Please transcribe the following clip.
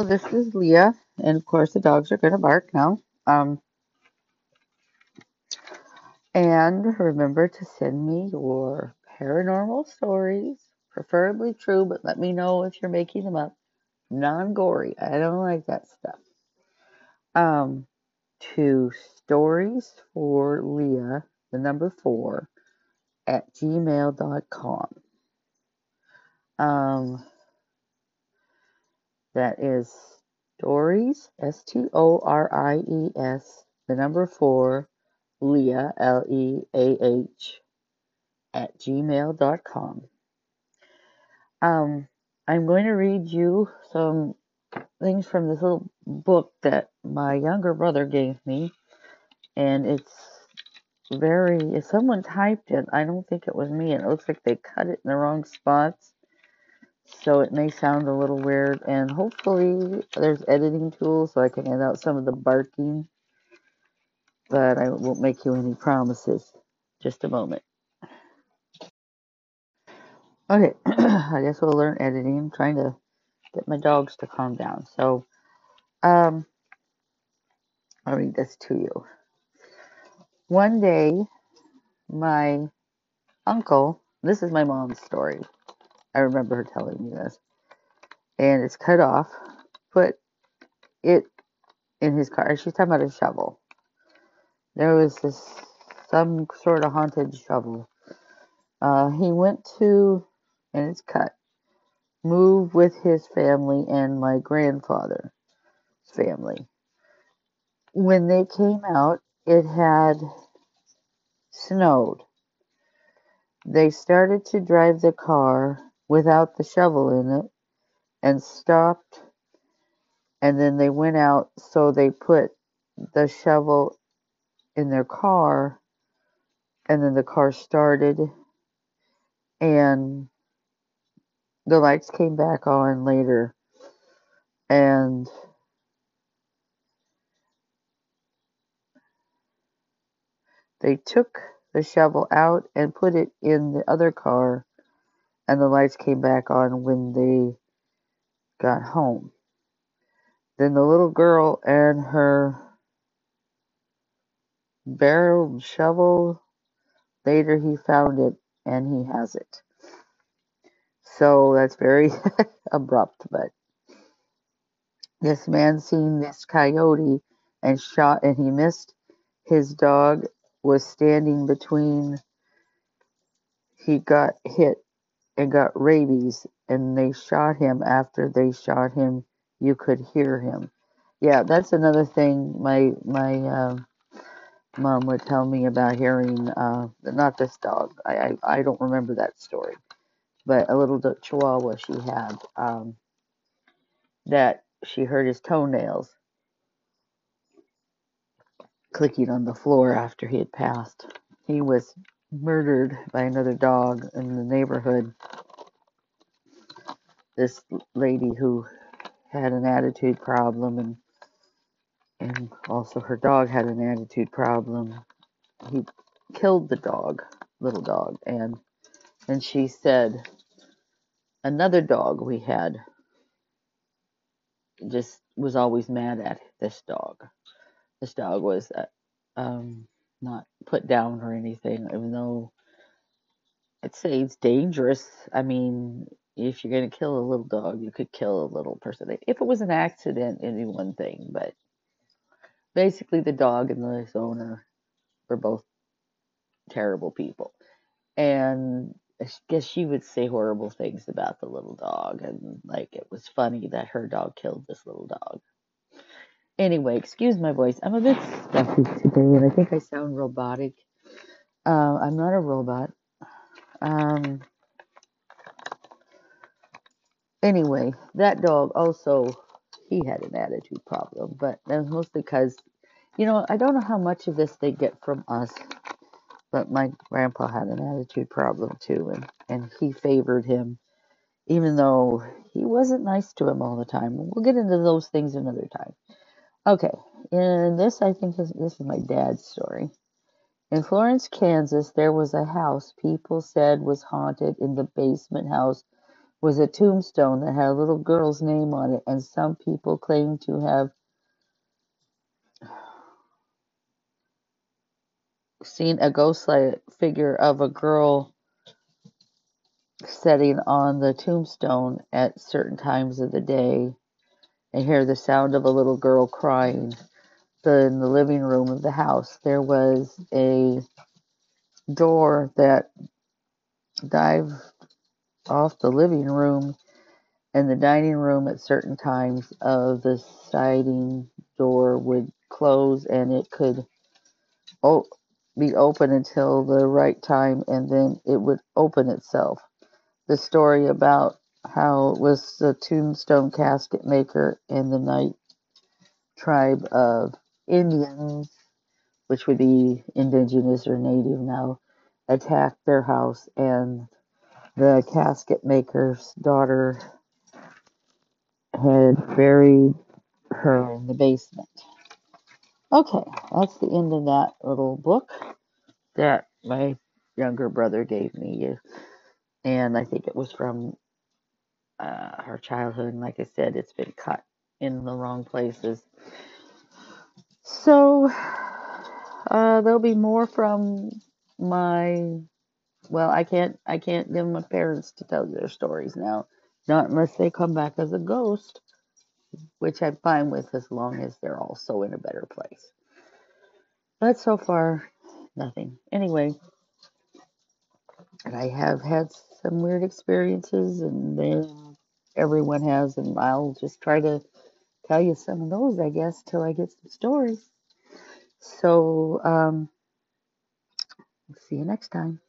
This is Leah, and of course the dogs are going to bark now. Um, and remember to send me your paranormal stories, preferably true, but let me know if you're making them up. Non-gory. I don't like that stuff. Um, to stories for Leah, the number four, at gmail.com. Um, that is stories, S T O R I E S, the number four, Leah, L E A H, at gmail.com. Um, I'm going to read you some things from this little book that my younger brother gave me, and it's very, if someone typed it, I don't think it was me, and it looks like they cut it in the wrong spots, so it may sound a little weird, and hopefully there's editing tools so I can edit out some of the barking, but I won't make you any promises. Just a moment. Okay, I guess we'll learn editing. I'm trying to get my dogs to calm down. So, um, I'll read this to you. One day, my uncle, this is my mom's story. I remember her telling me this, and it's cut off, put it in his car. She's talking about a shovel. There was this, some sort of haunted shovel. Uh, he went to, and it's cut, move with his family and my grandfather's family. When they came out, it had snowed. They started to drive the car without the shovel in it and stopped. And then they went out so they put the shovel in their car and then the car started and the lights came back on later. And they took the shovel out and put it in the other car and the lights came back on when they got home. Then the little girl and her barrel shovel, later he found it and he has it. So that's very abrupt, but this man seen this coyote and shot and he missed. His dog was standing between, he got hit and got rabies and they shot him after they shot him. You could hear him. Yeah that's another thing my my uh, mom would tell me about hearing uh, not this dog. I, I i don't remember that story but a little chihuahua she had um, that she heard his toenails clicking on the floor after he had passed. He was murdered by another dog in the neighborhood this lady who had an attitude problem and and also her dog had an attitude problem. He killed the dog, little dog, and and she said another dog we had just was always mad at this dog. This dog was uh, um, not put down or anything, even though I'd say it's dangerous. I mean, if you're going to kill a little dog, you could kill a little person. If it was an accident, it'd be one thing, but basically the dog and the owner were both terrible people. And I guess she would say horrible things about the little dog, and like it was funny that her dog killed this little dog. Anyway, excuse my voice. I'm a bit stuffy today, and I think I sound robotic. Uh, I'm not a robot. Um, anyway, that dog also he had an attitude problem, but that was mostly because you know I don't know how much of this they get from us, but my grandpa had an attitude problem too, and and he favored him even though he wasn't nice to him all the time. We'll get into those things another time. Okay, and this I think is this is my dad's story. In Florence, Kansas, there was a house people said was haunted in the basement house was a tombstone that had a little girl's name on it, and some people claim to have seen a ghost-like figure of a girl sitting on the tombstone at certain times of the day and hear the sound of a little girl crying. In the living room of the house, there was a door that dived off the living room and the dining room at certain times of the sliding door would close and it could o- be open until the right time and then it would open itself. The story about how was the tombstone casket maker and the night tribe of Indians, which would be indigenous or native now, attacked their house and the casket maker's daughter had buried her in the basement. Okay, that's the end of that little book that my younger brother gave me. And I think it was from uh, her childhood. And like I said, it's been cut in the wrong places. So uh, there'll be more from my. Well, I can't. I can't give my parents to tell their stories now, not unless they come back as a ghost, which I'm fine with as long as they're also in a better place. But so far, nothing. Anyway, I have had some weird experiences, and then everyone has, and I'll just try to tell you some of those, I guess, till I get some stories. So, um, see you next time.